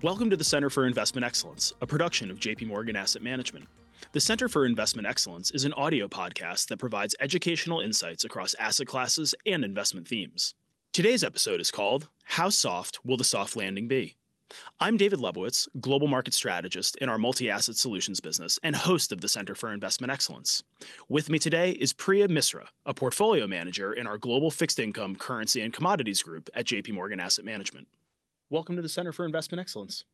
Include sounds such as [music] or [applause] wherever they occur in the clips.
Welcome to the Center for Investment Excellence, a production of JP Morgan Asset Management. The Center for Investment Excellence is an audio podcast that provides educational insights across asset classes and investment themes. Today's episode is called How Soft Will the Soft Landing Be? I'm David Lebovitz, Global Market Strategist in our multi asset solutions business and host of the Center for Investment Excellence. With me today is Priya Misra, a portfolio manager in our Global Fixed Income, Currency, and Commodities Group at JP Morgan Asset Management. Welcome to the Center for Investment Excellence.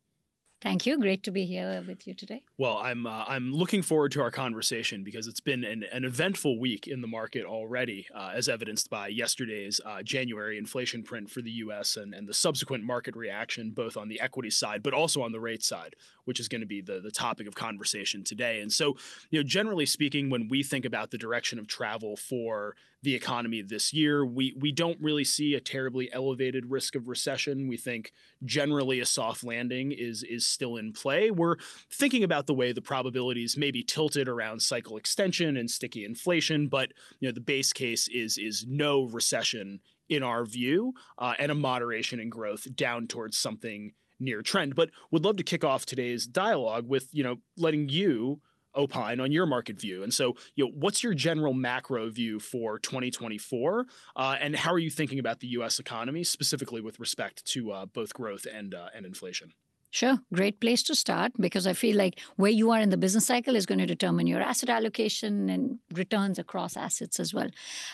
Thank you. Great to be here with you today. Well, I'm uh, I'm looking forward to our conversation because it's been an, an eventful week in the market already, uh, as evidenced by yesterday's uh, January inflation print for the U.S. and, and the subsequent market reaction, both on the equity side but also on the rate side, which is going to be the the topic of conversation today. And so, you know, generally speaking, when we think about the direction of travel for the economy this year, we we don't really see a terribly elevated risk of recession. We think generally a soft landing is is still in play. We're thinking about the way the probabilities may be tilted around cycle extension and sticky inflation, but you know the base case is is no recession in our view, uh, and a moderation in growth down towards something near trend. But would love to kick off today's dialogue with you know letting you opine on your market view. And so, you know, what's your general macro view for 2024, uh, and how are you thinking about the U.S. economy specifically with respect to uh, both growth and uh, and inflation? Sure, great place to start because I feel like where you are in the business cycle is going to determine your asset allocation and returns across assets as well.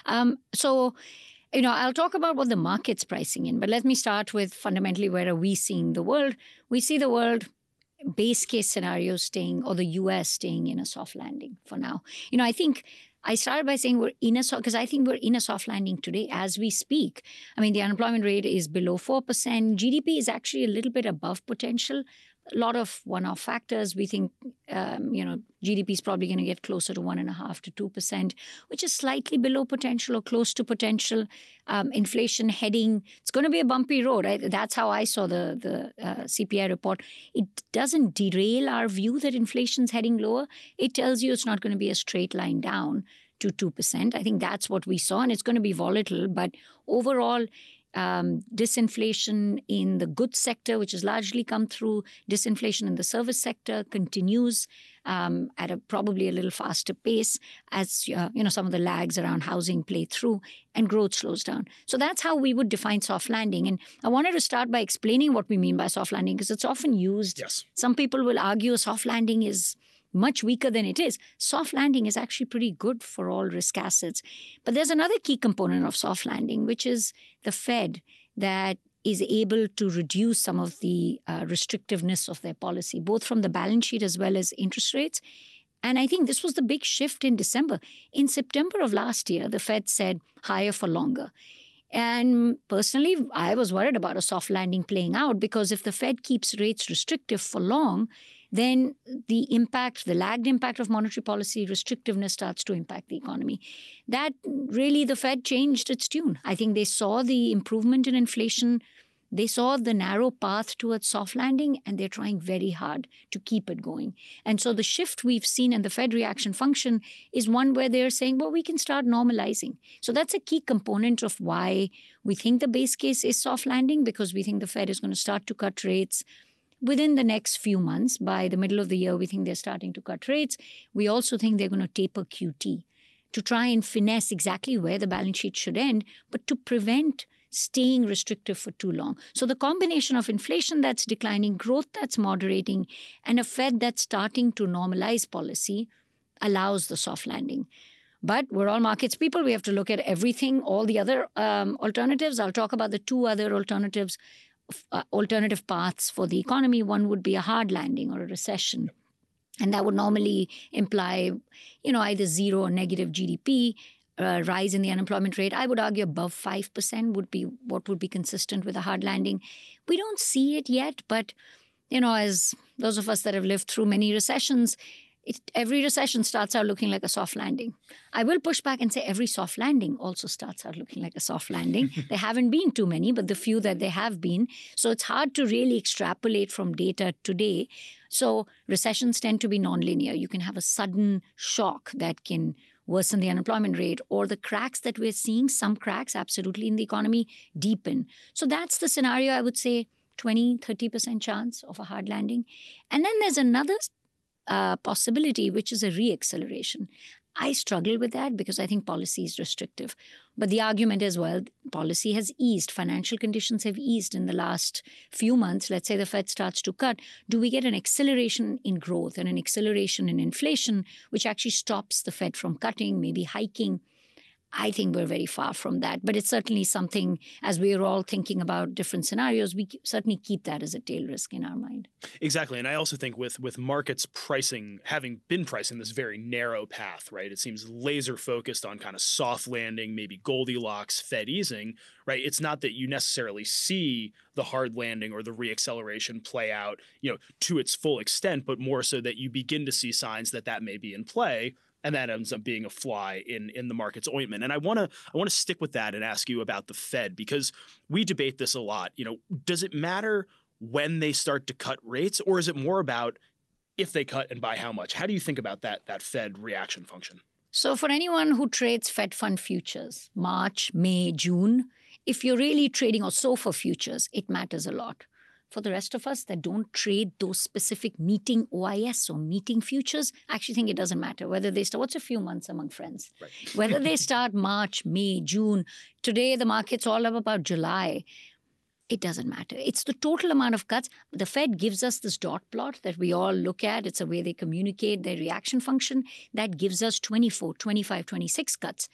Um, so, you know, I'll talk about what the market's pricing in, but let me start with fundamentally where are we seeing the world? We see the world base case scenario staying or the US staying in a soft landing for now. You know, I think I started by saying we're in a soft because I think we're in a soft landing today as we speak. I mean, the unemployment rate is below 4%. GDP is actually a little bit above potential a lot of one-off factors. We think, um, you know, GDP is probably going to get closer to one and a half to two percent, which is slightly below potential or close to potential. Um, inflation heading, it's going to be a bumpy road. I, that's how I saw the the uh, CPI report. It doesn't derail our view that inflation's heading lower. It tells you it's not going to be a straight line down to 2%. I think that's what we saw, and it's going to be volatile. But overall, um, disinflation in the goods sector, which has largely come through. Disinflation in the service sector continues um, at a probably a little faster pace as uh, you know some of the lags around housing play through, and growth slows down. So that's how we would define soft landing. And I wanted to start by explaining what we mean by soft landing because it's often used. Yes. Some people will argue a soft landing is much weaker than it is. Soft landing is actually pretty good for all risk assets. But there's another key component of soft landing, which is the Fed that is able to reduce some of the uh, restrictiveness of their policy, both from the balance sheet as well as interest rates. And I think this was the big shift in December. In September of last year, the Fed said higher for longer. And personally, I was worried about a soft landing playing out because if the Fed keeps rates restrictive for long, then the impact, the lagged impact of monetary policy restrictiveness starts to impact the economy. That really, the Fed changed its tune. I think they saw the improvement in inflation. They saw the narrow path towards soft landing and they're trying very hard to keep it going. And so the shift we've seen in the Fed reaction function is one where they're saying, well, we can start normalizing. So that's a key component of why we think the base case is soft landing because we think the Fed is going to start to cut rates within the next few months. By the middle of the year, we think they're starting to cut rates. We also think they're going to taper QT to try and finesse exactly where the balance sheet should end, but to prevent staying restrictive for too long. So the combination of inflation that's declining, growth that's moderating, and a Fed that's starting to normalize policy allows the soft landing. But we're all markets people. We have to look at everything, all the other um, alternatives. I'll talk about the two other alternatives uh, alternative paths for the economy. One would be a hard landing or a recession. And that would normally imply, you know, either zero or negative GDP, uh, rise in the unemployment rate. I would argue above 5% would be what would be consistent with a hard landing. We don't see it yet, but, you know, as those of us that have lived through many recessions, it, every recession starts out looking like a soft landing. I will push back and say every soft landing also starts out looking like a soft landing. [laughs] there haven't been too many, but the few that there have been. So it's hard to really extrapolate from data today. So recessions tend to be nonlinear. You can have a sudden shock that can worsen the unemployment rate, or the cracks that we're seeing, some cracks absolutely in the economy deepen. So that's the scenario I would say 20, 30% chance of a hard landing. And then there's another uh, possibility, which is a reacceleration. I struggle with that because I think policy is restrictive. But the argument is well, policy has eased, financial conditions have eased in the last few months. Let's say the Fed starts to cut. Do we get an acceleration in growth and an acceleration in inflation, which actually stops the Fed from cutting, maybe hiking? I think we're very far from that. But it's certainly something, as we're all thinking about different scenarios, we certainly keep that as a tail risk in our mind. Exactly. And I also think with with markets pricing, having been pricing this very narrow path, right? It seems laser focused on kind of soft landing, maybe Goldilocks, Fed easing, right? It's not that you necessarily see the hard landing or the reacceleration play out, you know, to its full extent, but more so that you begin to see signs that that may be in play and that ends up being a fly in in the market's ointment. And I want to I want to stick with that and ask you about the Fed because we debate this a lot. You know, does it matter when they start to cut rates, or is it more about if they cut and by how much? How do you think about that that Fed reaction function? So for anyone who trades Fed fund futures, March, May, June, if you're really trading or SOFR futures, it matters a lot for the rest of us that don't trade those specific meeting OIS or meeting futures, I actually think it doesn't matter whether they start. What's a few months among friends? Right. [laughs] whether they start March, May, June. Today, the market's all up about July. It doesn't matter. It's the total amount of cuts. The Fed gives us this dot plot that we all look at. It's a way they communicate their reaction function. That gives us 24, 25, 26 cuts.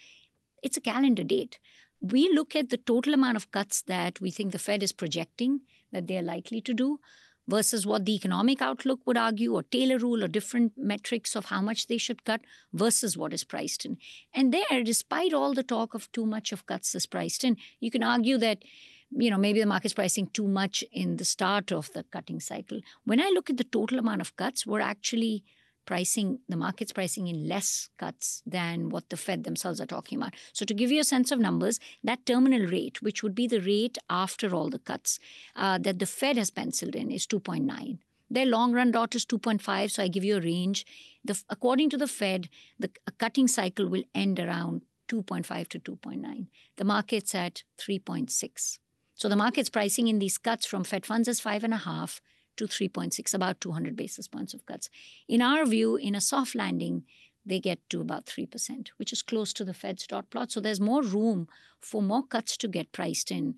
It's a calendar date. We look at the total amount of cuts that we think the Fed is projecting that they're likely to do versus what the economic outlook would argue, or Taylor rule, or different metrics of how much they should cut versus what is priced in. And there, despite all the talk of too much of cuts is priced in, you can argue that you know maybe the market's pricing too much in the start of the cutting cycle. When I look at the total amount of cuts, we're actually pricing, the market's pricing in less cuts than what the Fed themselves are talking about. So, to give you a sense of numbers, that terminal rate, which would be the rate after all the cuts uh, that the Fed has penciled in, is 2.9. Their long run dot is 2.5, so I give you a range. The, according to the Fed, the cutting cycle will end around 2.5 to 2.9. The market's at 3.6. So the market's pricing in these cuts from Fed funds is five and a half to 3.6, about 200 basis points of cuts. In our view, in a soft landing, they get to about 3%, which is close to the Fed's dot plot. So there's more room for more cuts to get priced in,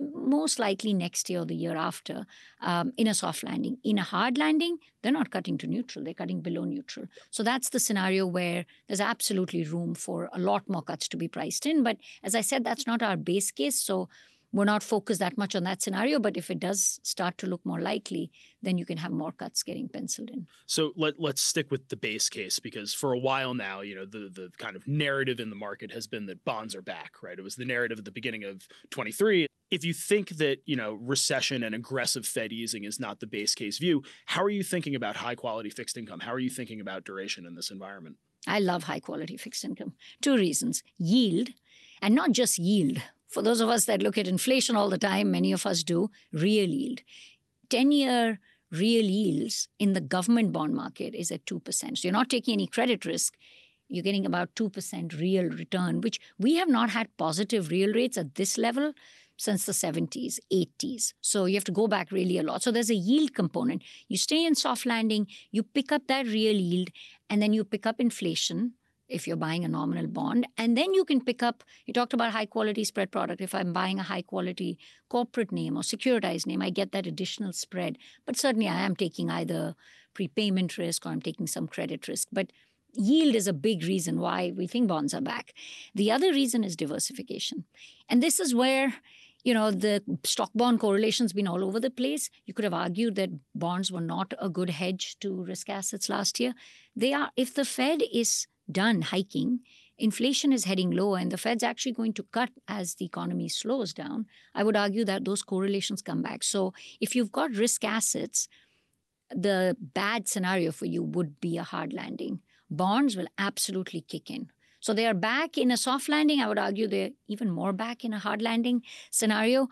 most likely next year or the year after, um, in a soft landing. In a hard landing, they're not cutting to neutral, they're cutting below neutral. So that's the scenario where there's absolutely room for a lot more cuts to be priced in. But as I said, that's not our base case. So we're not focused that much on that scenario, but if it does start to look more likely, then you can have more cuts getting penciled in. So let let's stick with the base case because for a while now, you know, the the kind of narrative in the market has been that bonds are back, right? It was the narrative at the beginning of 23. If you think that, you know, recession and aggressive Fed easing is not the base case view, how are you thinking about high quality fixed income? How are you thinking about duration in this environment? I love high quality fixed income. Two reasons. Yield, and not just yield, for those of us that look at inflation all the time, many of us do, real yield. 10 year real yields in the government bond market is at 2%. So you're not taking any credit risk. You're getting about 2% real return, which we have not had positive real rates at this level since the 70s, 80s. So you have to go back really a lot. So there's a yield component. You stay in soft landing, you pick up that real yield, and then you pick up inflation if you're buying a nominal bond. And then you can pick up, you talked about high quality spread product. If I'm buying a high quality corporate name or securitized name, I get that additional spread. But certainly I am taking either prepayment risk or I'm taking some credit risk. But yield is a big reason why we think bonds are back. The other reason is diversification. And this is where you know the stock bond correlation's been all over the place you could have argued that bonds were not a good hedge to risk assets last year they are if the fed is done hiking, inflation is heading lower and the Fed's actually going to cut as the economy slows down, I would argue that those correlations come back. So if you've got risk assets, the bad scenario for you would be a hard landing. Bonds will absolutely kick in. So they are back in a soft landing. I would argue they're even more back in a hard landing scenario.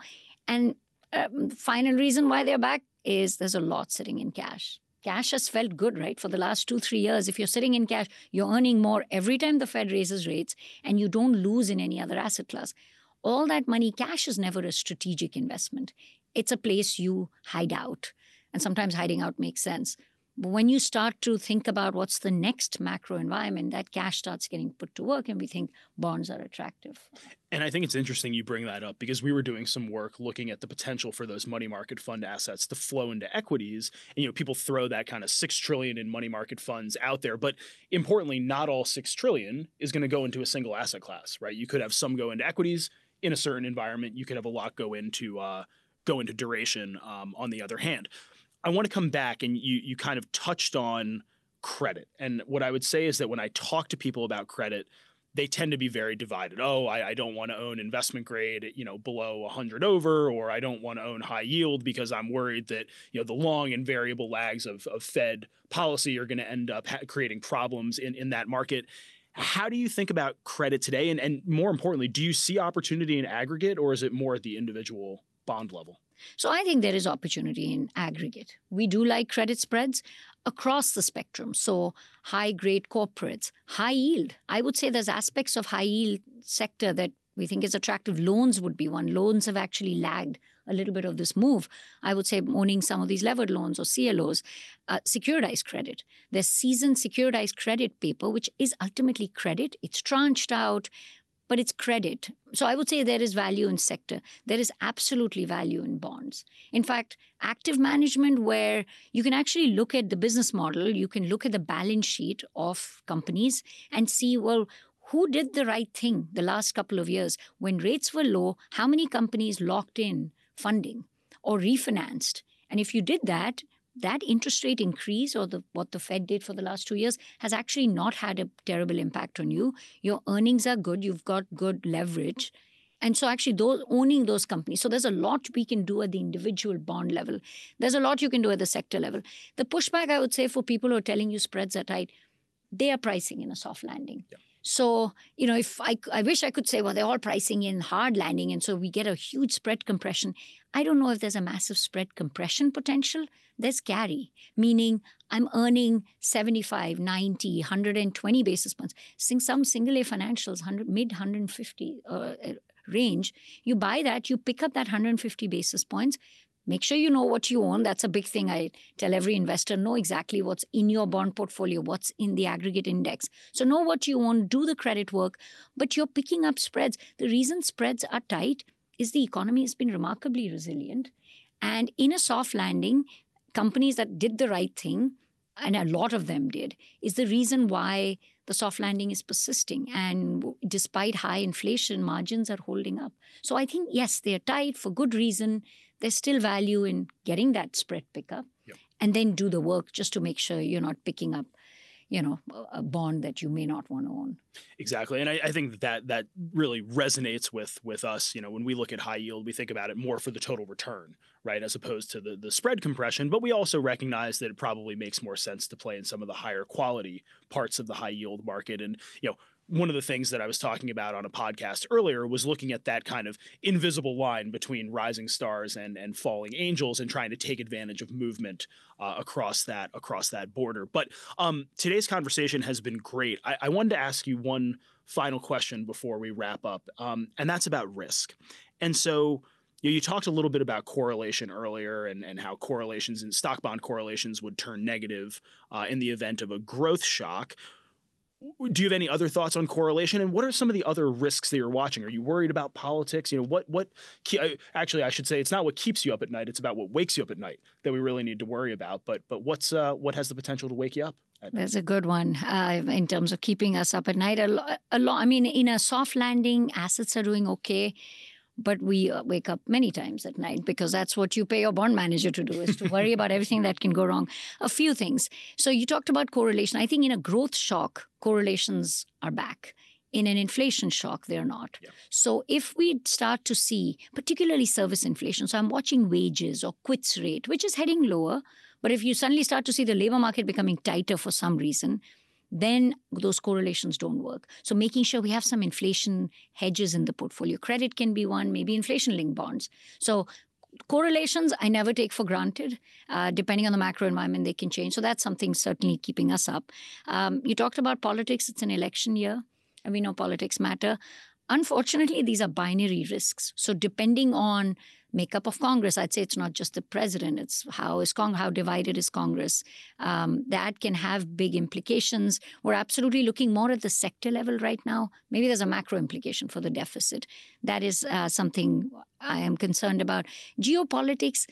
And um, final reason why they're back is there's a lot sitting in cash. Cash has felt good, right? For the last two, three years, if you're sitting in cash, you're earning more every time the Fed raises rates and you don't lose in any other asset class. All that money, cash is never a strategic investment. It's a place you hide out. And sometimes hiding out makes sense. When you start to think about what's the next macro environment, that cash starts getting put to work, and we think bonds are attractive. And I think it's interesting you bring that up because we were doing some work looking at the potential for those money market fund assets to flow into equities. And you know, people throw that kind of six trillion in money market funds out there, but importantly, not all six trillion is going to go into a single asset class, right? You could have some go into equities in a certain environment. You could have a lot go into uh, go into duration. Um, on the other hand. I want to come back and you you kind of touched on credit. And what I would say is that when I talk to people about credit, they tend to be very divided. Oh, I, I don't want to own investment grade, you know, below 100 over, or I don't want to own high yield because I'm worried that you know the long and variable lags of, of Fed policy are going to end up ha- creating problems in in that market. How do you think about credit today, and and more importantly, do you see opportunity in aggregate, or is it more at the individual bond level? So I think there is opportunity in aggregate. We do like credit spreads across the spectrum. So high grade corporates, high yield. I would say there's aspects of high yield sector that we think is attractive. Loans would be one. Loans have actually lagged a little bit of this move. I would say owning some of these levered loans or CLOs, uh, securitized credit. There's seasoned securitized credit paper, which is ultimately credit. It's tranched out but it's credit. So I would say there is value in sector. There is absolutely value in bonds. In fact, active management, where you can actually look at the business model, you can look at the balance sheet of companies and see, well, who did the right thing the last couple of years? When rates were low, how many companies locked in funding or refinanced? And if you did that, that interest rate increase or the what the Fed did for the last two years has actually not had a terrible impact on you. Your earnings are good, you've got good leverage. And so actually those owning those companies. So there's a lot we can do at the individual bond level. There's a lot you can do at the sector level. The pushback I would say for people who are telling you spreads are tight, they are pricing in a soft landing. Yeah. So, you know, if I, I wish I could say, well, they're all pricing in hard landing. And so we get a huge spread compression. I don't know if there's a massive spread compression potential. There's carry, meaning I'm earning 75, 90, 120 basis points. Seeing some single A financials, 100, mid 150 uh, uh, range, you buy that, you pick up that 150 basis points. Make sure you know what you own. That's a big thing. I tell every investor know exactly what's in your bond portfolio, what's in the aggregate index. So, know what you own, do the credit work, but you're picking up spreads. The reason spreads are tight is the economy has been remarkably resilient. And in a soft landing, companies that did the right thing, and a lot of them did, is the reason why the soft landing is persisting. And despite high inflation, margins are holding up. So I think, yes, they're tight for good reason. There's still value in getting that spread pickup yep. and then do the work just to make sure you're not picking up you know a bond that you may not want to own exactly and I, I, think that that really resonates with with us you know when we look at high yield we think about it more for the total return right as opposed to the the spread compression but we also recognize that it probably makes more sense to play in some of the higher quality parts of the high yield market and you know one of the things that I was talking about on a podcast earlier was looking at that kind of invisible line between rising stars and and falling angels and trying to take advantage of movement uh, across that across that border. But um, today's conversation has been great. I, I, wanted to ask you one final question before we wrap up, um, and that's about risk. And so. You, talked a little bit about correlation earlier and, and how correlations and stock bond correlations would turn negative uh, in the event of a growth shock do you have any other thoughts on correlation? And what are some of the other risks that you're watching? Are you worried about politics? You know what what actually i should say it's not what keeps you up at night it's about what wakes you up at night that we really need to worry about but but what's uh, what has the potential to wake you up that's a good one. Uh, in terms of keeping us up at night a lot, a lot i mean in a soft landing assets are doing okay but we uh, wake up many times at night because that's what you pay your bond manager to do is to worry about everything that can go wrong. A few things. So you talked about correlation. I think in a growth shock correlations are back. In an inflation shock they're not. Yeah. so if we start to see particularly service inflation so i'm watching wages or quits rate which is heading lower But if you suddenly start to see the labor market becoming tighter for some reason, then those correlations don't work. So making sure we have some inflation hedges in the portfolio. Credit can be one, maybe inflation linked bonds. So correlations I never take for granted. Uh, depending on the macro environment, they can change. So that's something certainly keeping us up. Um, you talked about politics. It's an election year, and we know politics matter. Unfortunately, these are binary risks. So depending on makeup of Congress. I'd say it's not just the president; it's how is Cong- how divided is Congress. Um, that can have big implications. We're absolutely looking more at the sector level right now. Maybe there's a macro implication for the deficit. That is uh, something I am concerned about. Geopolitics.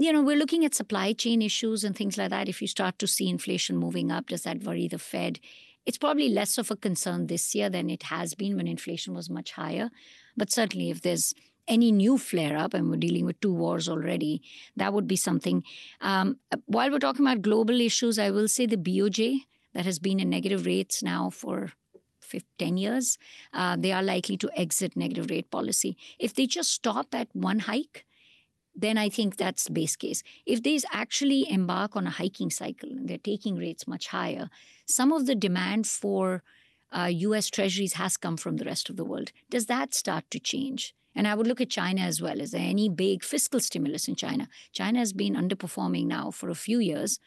You know, we're looking at supply chain issues and things like that. If you start to see inflation moving up, does that worry the Fed? It's probably less of a concern this year than it has been when inflation was much higher. But certainly, if there's any new flare up, and we're dealing with two wars already, that would be something. Um, while we're talking about global issues, I will say the BOJ that has been in negative rates now for 10 years, uh, they are likely to exit negative rate policy. If they just stop at one hike, then I think that's base case. If they actually embark on a hiking cycle and they're taking rates much higher, some of the demand for uh, US treasuries has come from the rest of the world. Does that start to change? And I would look at China as well. Is there any big fiscal stimulus in China? China has been underperforming now for a few years.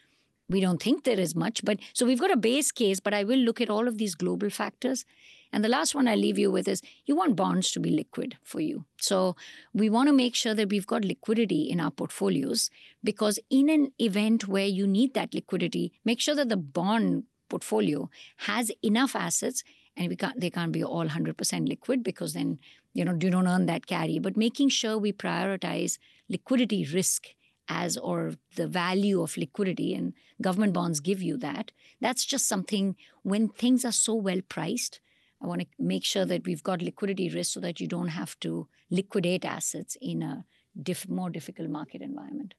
We don't think there is much, but so we've got a base case, but I will look at all of these global factors. And the last one I leave you with is you want bonds to be liquid for you. So we want to make sure that we've got liquidity in our portfolios because in an event where you need that liquidity, make sure that the bond portfolio has enough assets and we can't they can't be all 100% liquid because then you know you don't earn that carry. But making sure we prioritize liquidity risk as or the value of liquidity and government bonds give you that that's just something when things are so well priced i want to make sure that we've got liquidity risk so that you don't have to liquidate assets in a diff- more difficult market environment.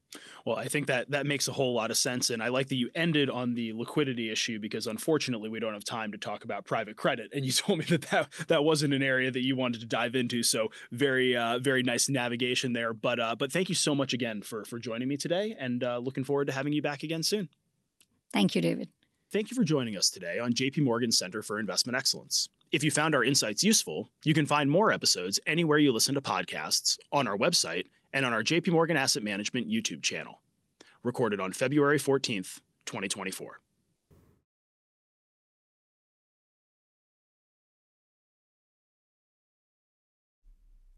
Well, I think that that makes a whole lot of sense, and I like that you ended on the liquidity issue because unfortunately we don't have time to talk about private credit, and you [laughs] told me that that, that wasn't an area that you wanted to dive into. So very uh, very nice navigation there, but uh, but thank you so much again for for joining me today, and uh, looking forward to having you back again soon. Thank you, David. Thank you for joining us today on JP Morgan Center for Investment Excellence. If you found our insights useful, you can find more episodes anywhere you listen to podcasts, on our website, and on our JP Morgan Asset Management YouTube channel. Recorded on February 14th, 2024.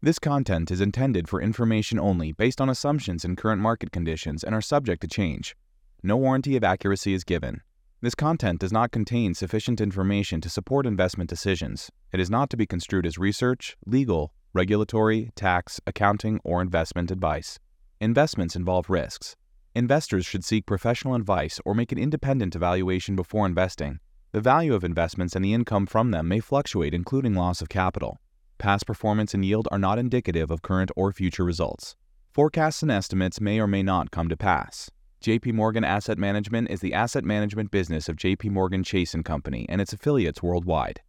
This content is intended for information only based on assumptions and current market conditions and are subject to change. No warranty of accuracy is given. This content does not contain sufficient information to support investment decisions. It is not to be construed as research, legal, regulatory, tax, accounting, or investment advice. Investments involve risks. Investors should seek professional advice or make an independent evaluation before investing. The value of investments and the income from them may fluctuate, including loss of capital. Past performance and yield are not indicative of current or future results. Forecasts and estimates may or may not come to pass. JP Morgan Asset Management is the asset management business of JP Morgan Chase & Company and its affiliates worldwide.